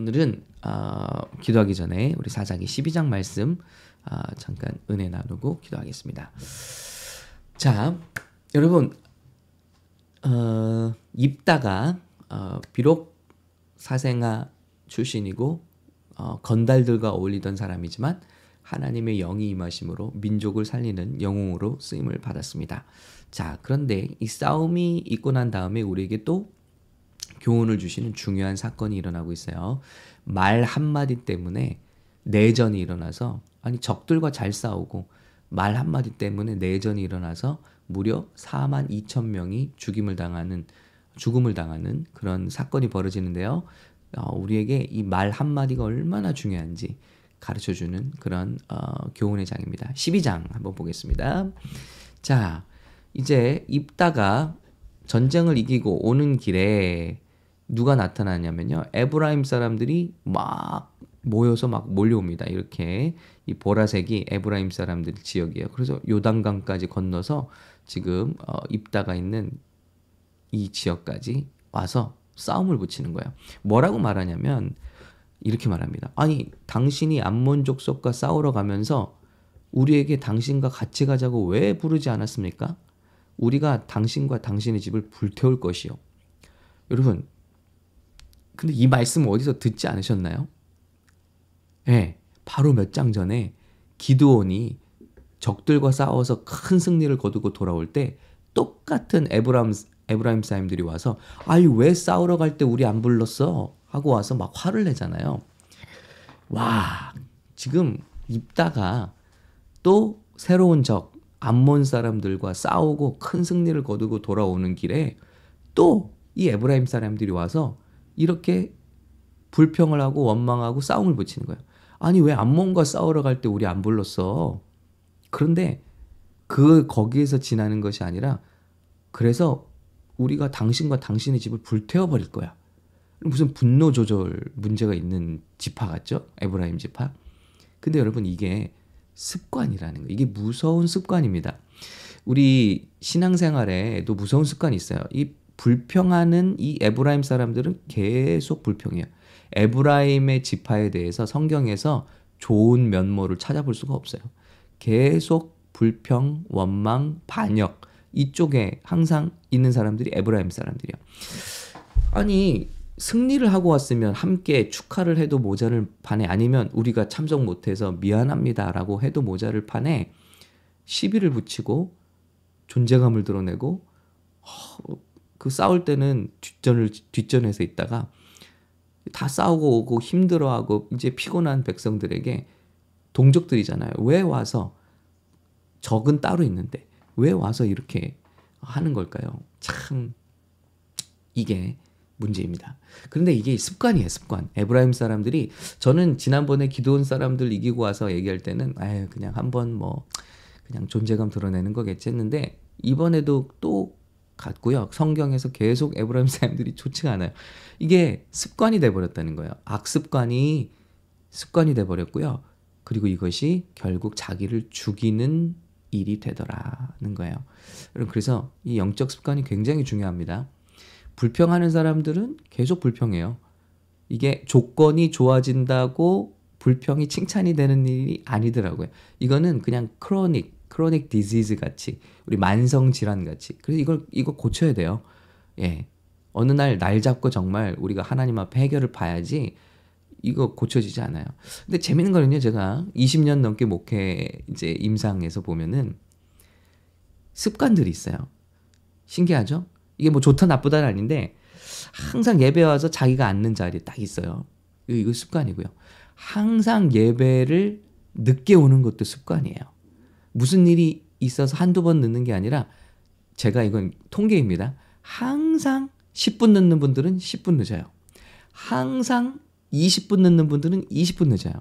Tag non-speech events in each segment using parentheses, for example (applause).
오늘은 어, 기도하기 전에 우리 사사기 12장 말씀 어, 잠깐 은혜 나누고 기도하겠습니다. 자, 여러분 어, 입다가 어, 비록 사생아 출신이고 어, 건달들과 어울리던 사람이지만 하나님의 영이 임하심으로 민족을 살리는 영웅으로 쓰임을 받았습니다. 자, 그런데 이 싸움이 있고 난 다음에 우리에게 또 교훈을 주시는 중요한 사건이 일어나고 있어요. 말 한마디 때문에 내전이 일어나서 아니 적들과 잘 싸우고 말 한마디 때문에 내전이 일어나서 무려 4만 2천 명이 죽임을 당하는 죽음을 당하는 그런 사건이 벌어지는데요. 어, 우리에게 이 말 한마디가 얼마나 중요한지 가르쳐 주는 그런 어, 교훈의 장입니다. 12장 한번 보겠습니다. 자, 이제 입다가 전쟁을 이기고 오는 길에 누가 나타나냐면요. 에브라임 사람들이 막 모여서 막 몰려옵니다. 이렇게 이 보라색이 에브라임 사람들 지역이에요. 그래서 요단강까지 건너서 지금 어, 입다가 있는 이 지역까지 와서 싸움을 붙이는 거예요. 뭐라고 말하냐면 이렇게 말합니다. 아니 당신이 암몬 족 속과 싸우러 가면서 우리에게 당신과 같이 가자고 왜 부르지 않았습니까? 우리가 당신과 당신의 집을 불태울 것이요. 여러분, 근데 이 말씀 어디서 듣지 않으셨나요? 예, 네, 바로 몇 장 전에 기드온이 적들과 싸워서 큰 승리를 거두고 돌아올 때 똑같은 에브람 에브라임 사람들이 와서 아니 왜 싸우러 갈 때 우리 안 불렀어 하고 와서 막 화를 내잖아요. 와 지금 입다가 또 새로운 적 암몬 사람들과 싸우고 큰 승리를 거두고 돌아오는 길에 또 이 에브라임 사람들이 와서 이렇게 불평을 하고 원망하고 싸움을 붙이는 거예요. 아니 왜 암몬과 싸우러 갈 때 우리 안 불렀어? 그런데 그 거기에서 지나는 것이 아니라 그래서 우리가 당신과 당신의 집을 불태워 버릴 거야. 무슨 분노 조절 문제가 있는 지파 같죠? 에브라임 지파. 근데 여러분 이게 습관이라는 거. 이게 무서운 습관입니다. 우리 신앙생활에도 무서운 습관이 있어요. 이 불평하는 이 에브라임 사람들은 계속 불평해요. 에브라임의 지파에 대해서 성경에서 좋은 면모를 찾아볼 수가 없어요. 계속 불평, 원망, 반역 이쪽에 항상 있는 사람들이 에브라임 사람들이야. 아니 승리를 하고 왔으면 함께 축하를 해도 모자를 판에 아니면 우리가 참석 못해서 미안합니다라고 해도 모자를 판에 시비를 붙이고 존재감을 드러내고 그 싸울 때는 뒷전을 뒷전에서 있다가 다 싸우고 오고 힘들어하고 이제 피곤한 백성들에게 동족들이잖아요. 왜 와서 적은 따로 있는데 왜 와서 이렇게 하는 걸까요? 참 이게 문제입니다. 그런데 이게 습관이에요, 습관. 에브라임 사람들이 저는 지난번에 기도원 사람들 이기고 와서 얘기할 때는 아유 그냥 한번 뭐 그냥 존재감 드러내는 거겠지 했는데 이번에도 또 같고요. 성경에서 계속 에브라임 사람들이 좋지가 않아요. 이게 습관이 돼 버렸다는 거예요. 악습관이 습관이 돼 버렸고요. 그리고 이것이 결국 자기를 죽이는 일이 되더라는 거예요. 그래서 이 영적 습관이 굉장히 중요합니다. 불평하는 사람들은 계속 불평해요. 이게 조건이 좋아진다고 불평이 칭찬이 되는 일이 아니더라고요. 이거는 그냥 크로닉, 크로닉 디지즈 같이 우리 만성 질환 같이. 그래서 이걸 이거 고쳐야 돼요. 예. 어느 날 날 잡고 정말 우리가 하나님 앞에 해결을 봐야지 이거 고쳐지지 않아요. 근데 재밌는 거는요, 제가 20년 넘게 목회 이제 임상에서 보면은 습관들이 있어요. 신기하죠? 이게 뭐 좋다 나쁘다는 아닌데 항상 예배 와서 자기가 앉는 자리에 딱 있어요. 이거 습관이고요. 항상 예배를 늦게 오는 것도 습관이에요. 무슨 일이 있어서 한두 번 늦는 게 아니라 제가 이건 통계입니다. 항상 10분 늦는 분들은 10분 늦어요. 항상 20분 늦는 분들은 20분 늦어요.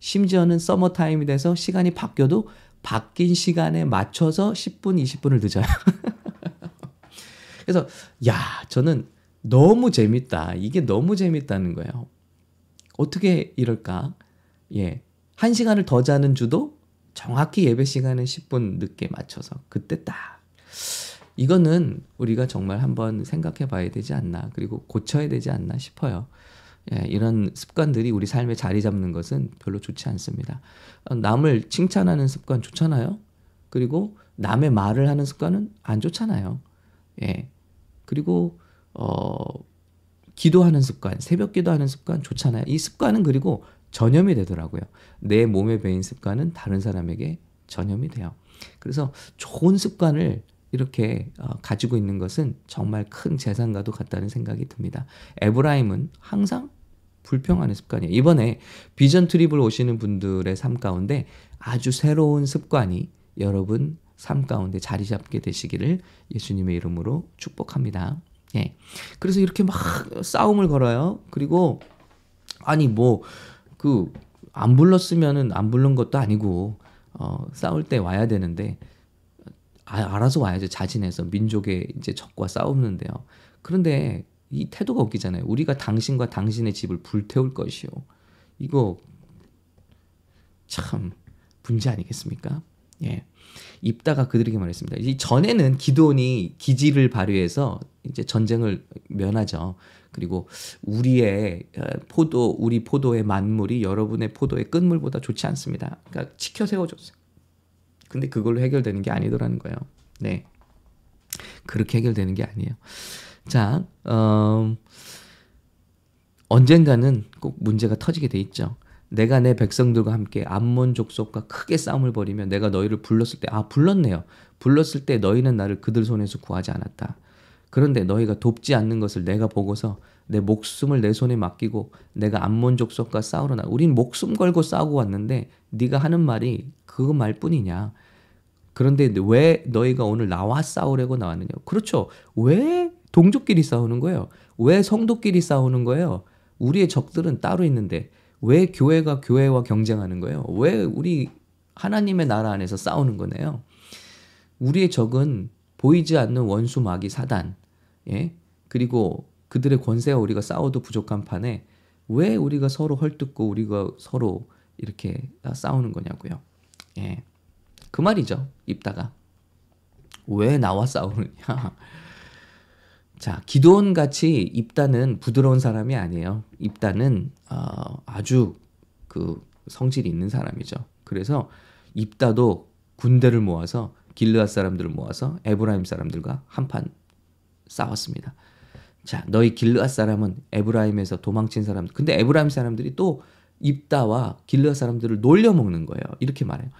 심지어는 서머 타임이 돼서 시간이 바뀌어도 바뀐 시간에 맞춰서 10분, 20분을 늦어요. (laughs) 그래서 야 저는 너무 재밌다. 이게 너무 재밌다는 거예요. 어떻게 이럴까? 예. 한 시간을 더 자는 주도 정확히 예배 시간은 10분 늦게 맞춰서 그때 딱. 이거는 우리가 정말 한번 생각해 봐야 되지 않나. 그리고 고쳐야 되지 않나 싶어요. 예, 이런 습관들이 우리 삶에 자리 잡는 것은 별로 좋지 않습니다. 어, 남을 칭찬하는 습관 좋잖아요. 그리고 남의 말을 하는 습관은 안 좋잖아요. 예. 그리고 어 기도하는 습관, 새벽 기도하는 습관 좋잖아요. 이 습관은 그리고 전염이 되더라고요. 내 몸에 배인 습관은 다른 사람에게 전염이 돼요. 그래서 좋은 습관을 이렇게 어, 가지고 있는 것은 정말 큰 재산과도 같다는 생각이 듭니다. 에브라임은 항상 불평하는 습관이에요. 이번에 비전 트립을 오시는 분들의 삶 가운데 아주 새로운 습관이 여러분 삶 가운데 자리 잡게 되시기를 예수님의 이름으로 축복합니다. 예. 그래서 이렇게 막 싸움을 걸어요. 그리고 아니 뭐 그 안 불렀으면은 안 부른 것도 아니고 어 싸울 때 와야 되는데 아, 알아서 와야죠. 자진해서 민족의 이제 적과 싸우는데요. 그런데 이 태도가 웃기잖아요. 우리가 당신과 당신의 집을 불태울 것이요. 이거 참 문제 아니겠습니까? 예. 입다가 그들에게 말했습니다. 이 전에는 기도원이 기지를 발휘해서 이제 전쟁을 면하죠. 그리고 우리의 어, 포도, 우리 포도의 만물이 여러분의 포도의 끝물보다 좋지 않습니다. 그러니까 지켜 세워줬어요. 근데 그걸로 해결되는 게 아니더라는 거예요. 네. 그렇게 해결되는 게 아니에요. 자, 어, 언젠가는 꼭 문제가 터지게 돼 있죠. 내가 내 백성들과 함께 암몬 족속과 크게 싸움을 벌이며 내가 너희를 불렀을 때, 아, 불렀네요. 불렀을 때 너희는 나를 그들 손에서 구하지 않았다. 그런데 너희가 돕지 않는 것을 내가 보고서 내 목숨을 내 손에 맡기고 내가 암몬 족속과 싸우러 나. 우린 목숨 걸고 싸우고 왔는데 네가 하는 말이 그거 말뿐이냐. 그런데 왜 너희가 오늘 나와 싸우려고 나왔느냐? 그렇죠. 왜 동족끼리 싸우는 거예요? 왜 성도끼리 싸우는 거예요? 우리의 적들은 따로 있는데 왜 교회가 교회와 경쟁하는 거예요? 왜 우리 하나님의 나라 안에서 싸우는 거네요? 우리의 적은 보이지 않는 원수 마귀 사단, 예? 그리고 그들의 권세와 우리가 싸워도 부족한 판에 왜 우리가 서로 헐뜯고 우리가 서로 이렇게 싸우는 거냐고요. 예. 그 말이죠. 입다가. 왜 나와 싸우느냐. 자, 기도원 같이 입다는 부드러운 사람이 아니에요. 입다는 어, 아주 그 성질이 있는 사람이죠. 그래서 입다도 군대를 모아서 길르앗 사람들을 모아서 에브라임 사람들과 한판 싸웠습니다. 자, 너희 길르앗 사람은 에브라임에서 도망친 사람들. 근데 에브라임 사람들이 또 입다와 길르앗 사람들을 놀려 먹는 거예요. 이렇게 말해요.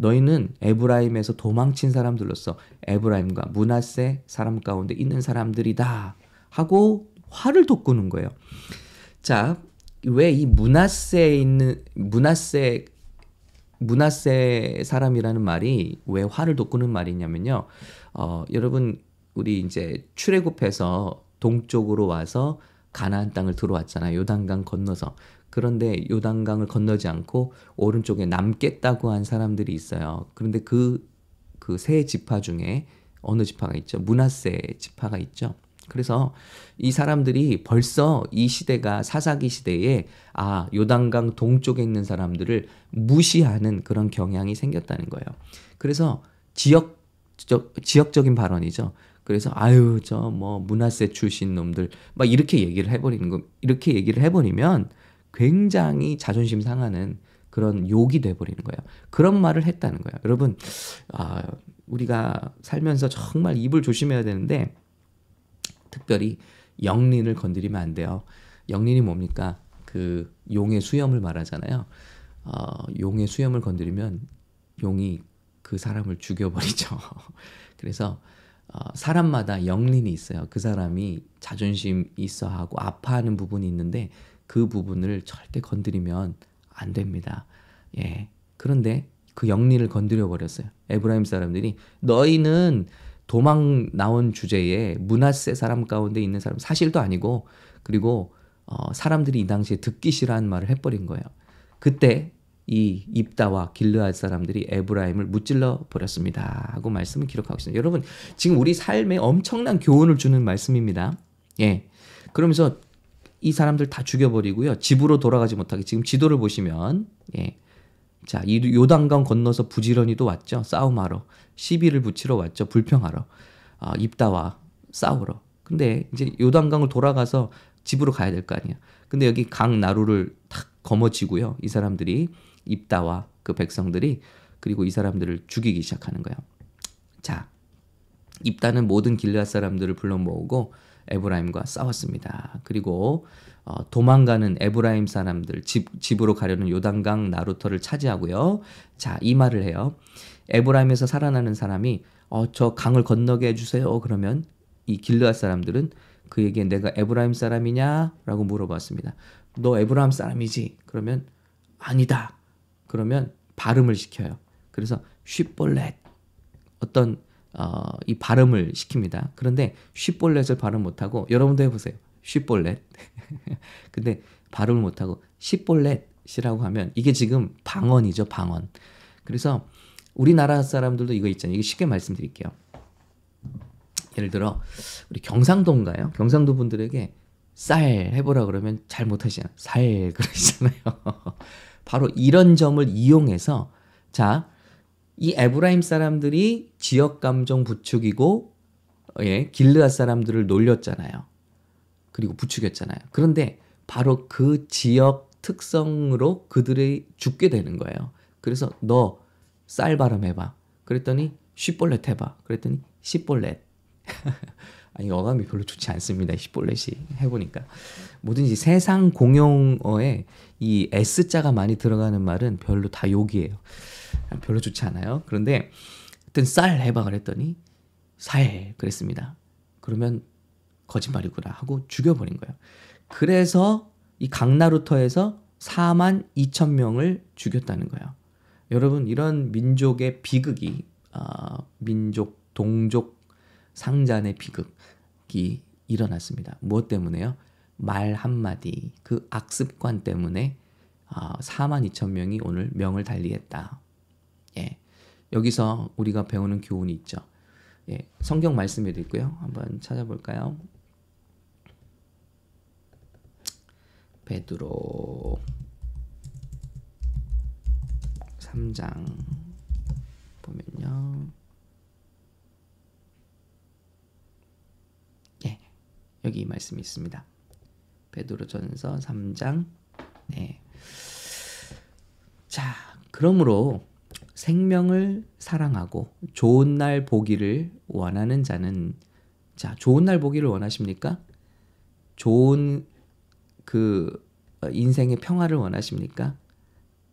너희는 에브라임에서 도망친 사람들로서 에브라임과 문하세 사람 가운데 있는 사람들이다 하고 화를 돋구는 거예요. 자, 왜 이 문하세에 있는 문하세 문하세 사람이라는 말이 왜 화를 돋구는 말이냐면요. 어, 여러분 우리 이제 출애굽해서 동쪽으로 와서 가나안 땅을 들어왔잖아요. 요단강 건너서. 그런데 요단강을 건너지 않고 오른쪽에 남겠다고 한 사람들이 있어요. 그런데 그 그 세 지파 중에 어느 지파가 있죠? 문하세 지파가 있죠. 그래서 이 사람들이 벌써 이 시대가 사사기 시대에 아 요단강 동쪽에 있는 사람들을 무시하는 그런 경향이 생겼다는 거예요. 그래서 지역 지역적인 발언이죠. 그래서 아유 저 뭐 문하세 출신 놈들 막 이렇게 얘기를 해버리는 거 이렇게 얘기를 해버리면 굉장히 자존심 상하는 그런 욕이 돼버리는 거예요. 그런 말을 했다는 거예요. 여러분, 아, 우리가 살면서 정말 입을 조심해야 되는데, 특별히 영린을 건드리면 안 돼요. 영린이 뭡니까? 그 용의 수염을 말하잖아요. 어, 용의 수염을 건드리면 용이 그 사람을 죽여버리죠. (laughs) 그래서 어, 사람마다 영린이 있어요. 그 사람이 자존심 있어 하고 아파하는 부분이 있는데 그 부분을 절대 건드리면 안 됩니다. 예. 그런데 그 영린을 건드려 버렸어요. 에브라임 사람들이 너희는 도망 나온 주제에 문하세 사람 가운데 있는 사람 사실도 아니고 그리고 어, 사람들이 이 당시에 듣기 싫어하는 말을 해버린 거예요. 그때 이 입다와 길르앗 사람들이 에브라임을 무찔러 버렸습니다. 하고 말씀을 기록하고 있습니다. 여러분 지금 우리 삶에 엄청난 교훈을 주는 말씀입니다. 예. 그러면서 이 사람들 다 죽여버리고요. 집으로 돌아가지 못하게 지금 지도를 보시면 예. 자, 이 요단강 건너서 부지런히도 왔죠. 싸움하러. 시비를 붙이러 왔죠. 불평하러. 아, 입다와 싸우러. 근데 이제 요단강을 돌아가서 집으로 가야 될 거 아니야. 근데 여기 강 나루를 탁 거머쥐고요. 이 사람들이 입다와 그 백성들이 그리고 이 사람들을 죽이기 시작하는 거예요. 자, 입다는 모든 길앗 사람들을 불러 모으고 에브라임과 싸웠습니다. 그리고 어, 도망가는 에브라임 사람들 집, 집으로 가려는 요단강 나루터를 차지하고요. 자, 이 말을 해요. 에브라임에서 살아나는 사람이 어, 저 강을 건너게 해주세요. 그러면 이 길르앗 사람들은 그에게 내가 에브라임 사람이냐 라고 물어봤습니다. 너 에브라임 사람이지? 그러면 아니다. 그러면 발음을 시켜요. 그래서 쉽볼렛 어떤 어, 이 발음을 시킵니다. 그런데 쉽볼렛을 발음 못하고 여러분도 해보세요. 쉽볼렛. (laughs) 근데 발음을 못하고 쉽볼렛이라고 하면 이게 지금 방언이죠, 방언. 그래서 우리나라 사람들도 이거 있잖아요. 이거 쉽게 말씀드릴게요. 예를 들어 우리 경상도인가요? 경상도 분들에게 쌀 해보라 그러면 잘 못하시잖아요. 살 그러시잖아요. (laughs) 바로 이런 점을 이용해서 자, 이 에브라임 사람들이 지역 감정 부추기고 예, 길르앗 사람들을 놀렸잖아요. 그리고 부추겼잖아요. 그런데 바로 그 지역 특성으로 그들이 죽게 되는 거예요. 그래서 너쌀 발음해봐. 그랬더니 쉬볼렛 해봐. 그랬더니 시볼렛. (laughs) 아니 어감이 별로 좋지 않습니다. 시볼렛이 해보니까 뭐든지 세상 공용어에 이 s자가 많이 들어가는 말은 별로 다 욕이에요. 별로 좋지 않아요. 그런데 하여튼 쌀 해봐 그랬더니 살 그랬습니다. 그러면 거짓말이구나 하고 죽여버린 거예요. 그래서 이 강나루터에서 4만 2천 명을 죽였다는 거예요. 여러분 이런 민족의 비극이 어, 민족 동족 상잔의 비극이 일어났습니다. 무엇 때문에요? 말 한마디 그 악습관 때문에 어, 4만 2천 명이 오늘 명을 달리했다. 예. 여기서 우리가 배우는 교훈이 있죠. 예. 성경 말씀에도 있고요. 한번 찾아볼까요? 베드로 3장 보면요. 예. 여기 말씀이 있습니다. 베드로전서 3장 네. 자, 그러므로 생명을 사랑하고 좋은 날 보기를 원하는 자는 자, 좋은 날 보기를 원하십니까? 좋은 그 인생의 평화를 원하십니까?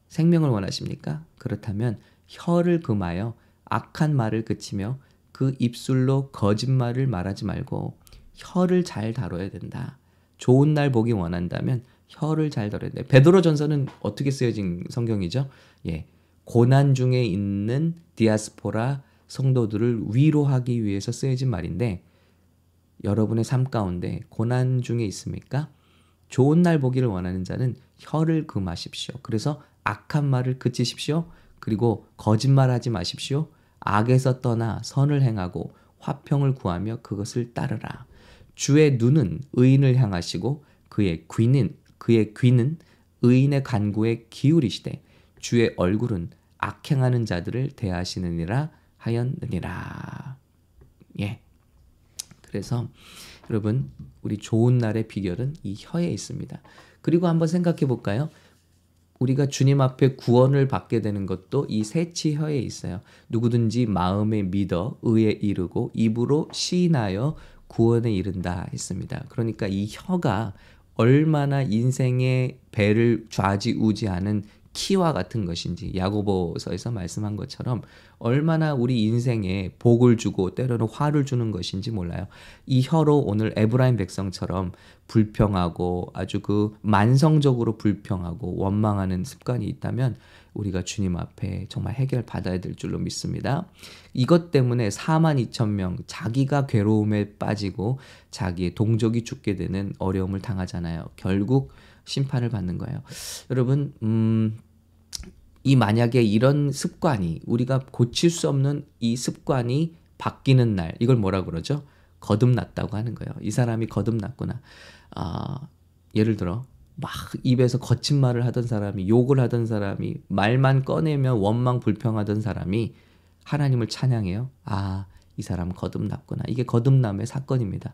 생명을 원하십니까? 그렇다면 혀를 금하여 악한 말을 그치며 그 입술로 거짓말을 말하지 말고 혀를 잘 다뤄야 된다. 좋은 날 보기 원한다면 혀를 잘 다뤄야 돼. 베드로 전서는 어떻게 쓰여진 성경이죠? 예. 고난 중에 있는 디아스포라 성도들을 위로하기 위해서 쓰여진 말인데 여러분의 삶 가운데 고난 중에 있습니까? 좋은 날 보기를 원하는 자는 혀를 금하십시오. 그래서 악한 말을 그치십시오. 그리고 거짓말하지 마십시오. 악에서 떠나 선을 행하고 화평을 구하며 그것을 따르라. 주의 눈은 의인을 향하시고 그의 귀는 그의 귀는 의인의 간구에 기울이시되 주의 얼굴은 악행하는 자들을 대하시느니라 하였느니라. 예. 그래서 여러분 우리 좋은 날의 비결은 이 혀에 있습니다. 그리고 한번 생각해 볼까요? 우리가 주님 앞에 구원을 받게 되는 것도 이 세치 혀에 있어요. 누구든지 마음에 믿어 의에 이르고 입으로 시인하여 구원에 이른다 했습니다. 그러니까 이 혀가 얼마나 인생의 배를 좌지우지하는 키와 같은 것인지 야고보서에서 말씀한 것처럼 얼마나 우리 인생에 복을 주고 때로는 화를 주는 것인지 몰라요. 이 혀로 오늘 에브라임 백성처럼 불평하고 아주 그 만성적으로 불평하고 원망하는 습관이 있다면 우리가 주님 앞에 정말 해결 받아야 될 줄로 믿습니다. 이것 때문에 4만 2천 명 자기가 괴로움에 빠지고 자기의 동족이 죽게 되는 어려움을 당하잖아요. 결국 심판을 받는 거예요. 여러분, 음, 이 만약에 이런 습관이 우리가 고칠 수 없는 이 습관이 바뀌는 날 이걸 뭐라 그러죠? 거듭났다고 하는 거예요. 이 사람이 거듭났구나. 아, 예를 들어 막 입에서 거친 말을 하던 사람이 욕을 하던 사람이 말만 꺼내면 원망 불평하던 사람이 하나님을 찬양해요. 아, 이 사람 거듭났구나. 이게 거듭남의 사건입니다.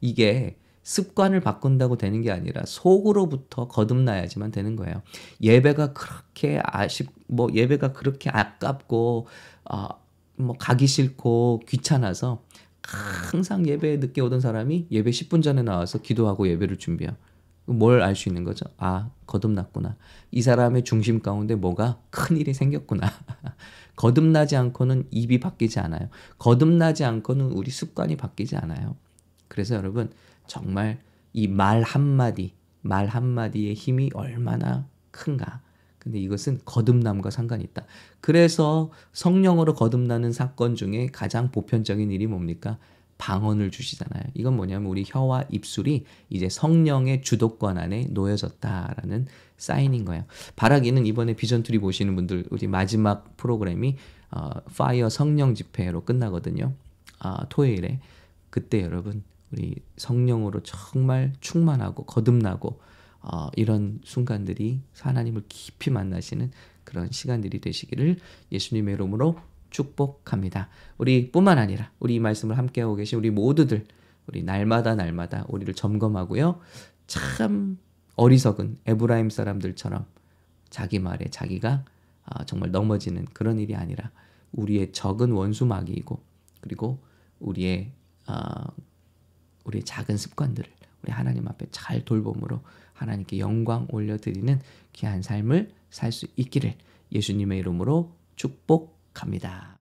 이게 습관을 바꾼다고 되는 게 아니라 속으로부터 거듭나야지만 되는 거예요. 예배가 그렇게 아쉽 뭐 예배가 그렇게 아깝고 아 뭐 가기 싫고 귀찮아서 항상 예배에 늦게 오던 사람이 예배 10분 전에 나와서 기도하고 예배를 준비해요. 뭘 알 수 있는 거죠? 아, 거듭났구나. 이 사람의 중심 가운데 뭐가 큰 일이 생겼구나. (laughs) 거듭나지 않고는 입이 바뀌지 않아요. 거듭나지 않고는 우리 습관이 바뀌지 않아요. 그래서 여러분, 정말 이 말 한마디, 말 한마디의 힘이 얼마나 큰가. 근데 이것은 거듭남과 상관이 있다. 그래서 성령으로 거듭나는 사건 중에 가장 보편적인 일이 뭡니까? 방언을 주시잖아요. 이건 뭐냐면 우리 혀와 입술이 이제 성령의 주도권 안에 놓여졌다라는 사인인 거예요. 바라기는 이번에 비전트리 보시는 분들 우리 마지막 프로그램이 어, fire 성령 집회로 끝나거든요. 아, 토요일에 그때 여러분 우리 성령으로 정말 충만하고 거듭나고 어, 이런 순간들이 하나님을 깊이 만나시는 그런 시간들이 되시기를 예수님의 이름으로 축복합니다. 우리 뿐만 아니라 우리 이 말씀을 함께하고 계신 우리 모두들 우리 날마다 날마다 우리를 점검하고요. 참 어리석은 에브라임 사람들처럼 자기 말에 자기가 아, 정말 넘어지는 그런 일이 아니라 우리의 적은 원수 마귀이고 그리고 우리의 아, 우리의 작은 습관들을 우리 하나님 앞에 잘 돌봄으로 하나님께 영광 올려드리는 귀한 삶을 살 수 있기를 예수님의 이름으로 축복합니다.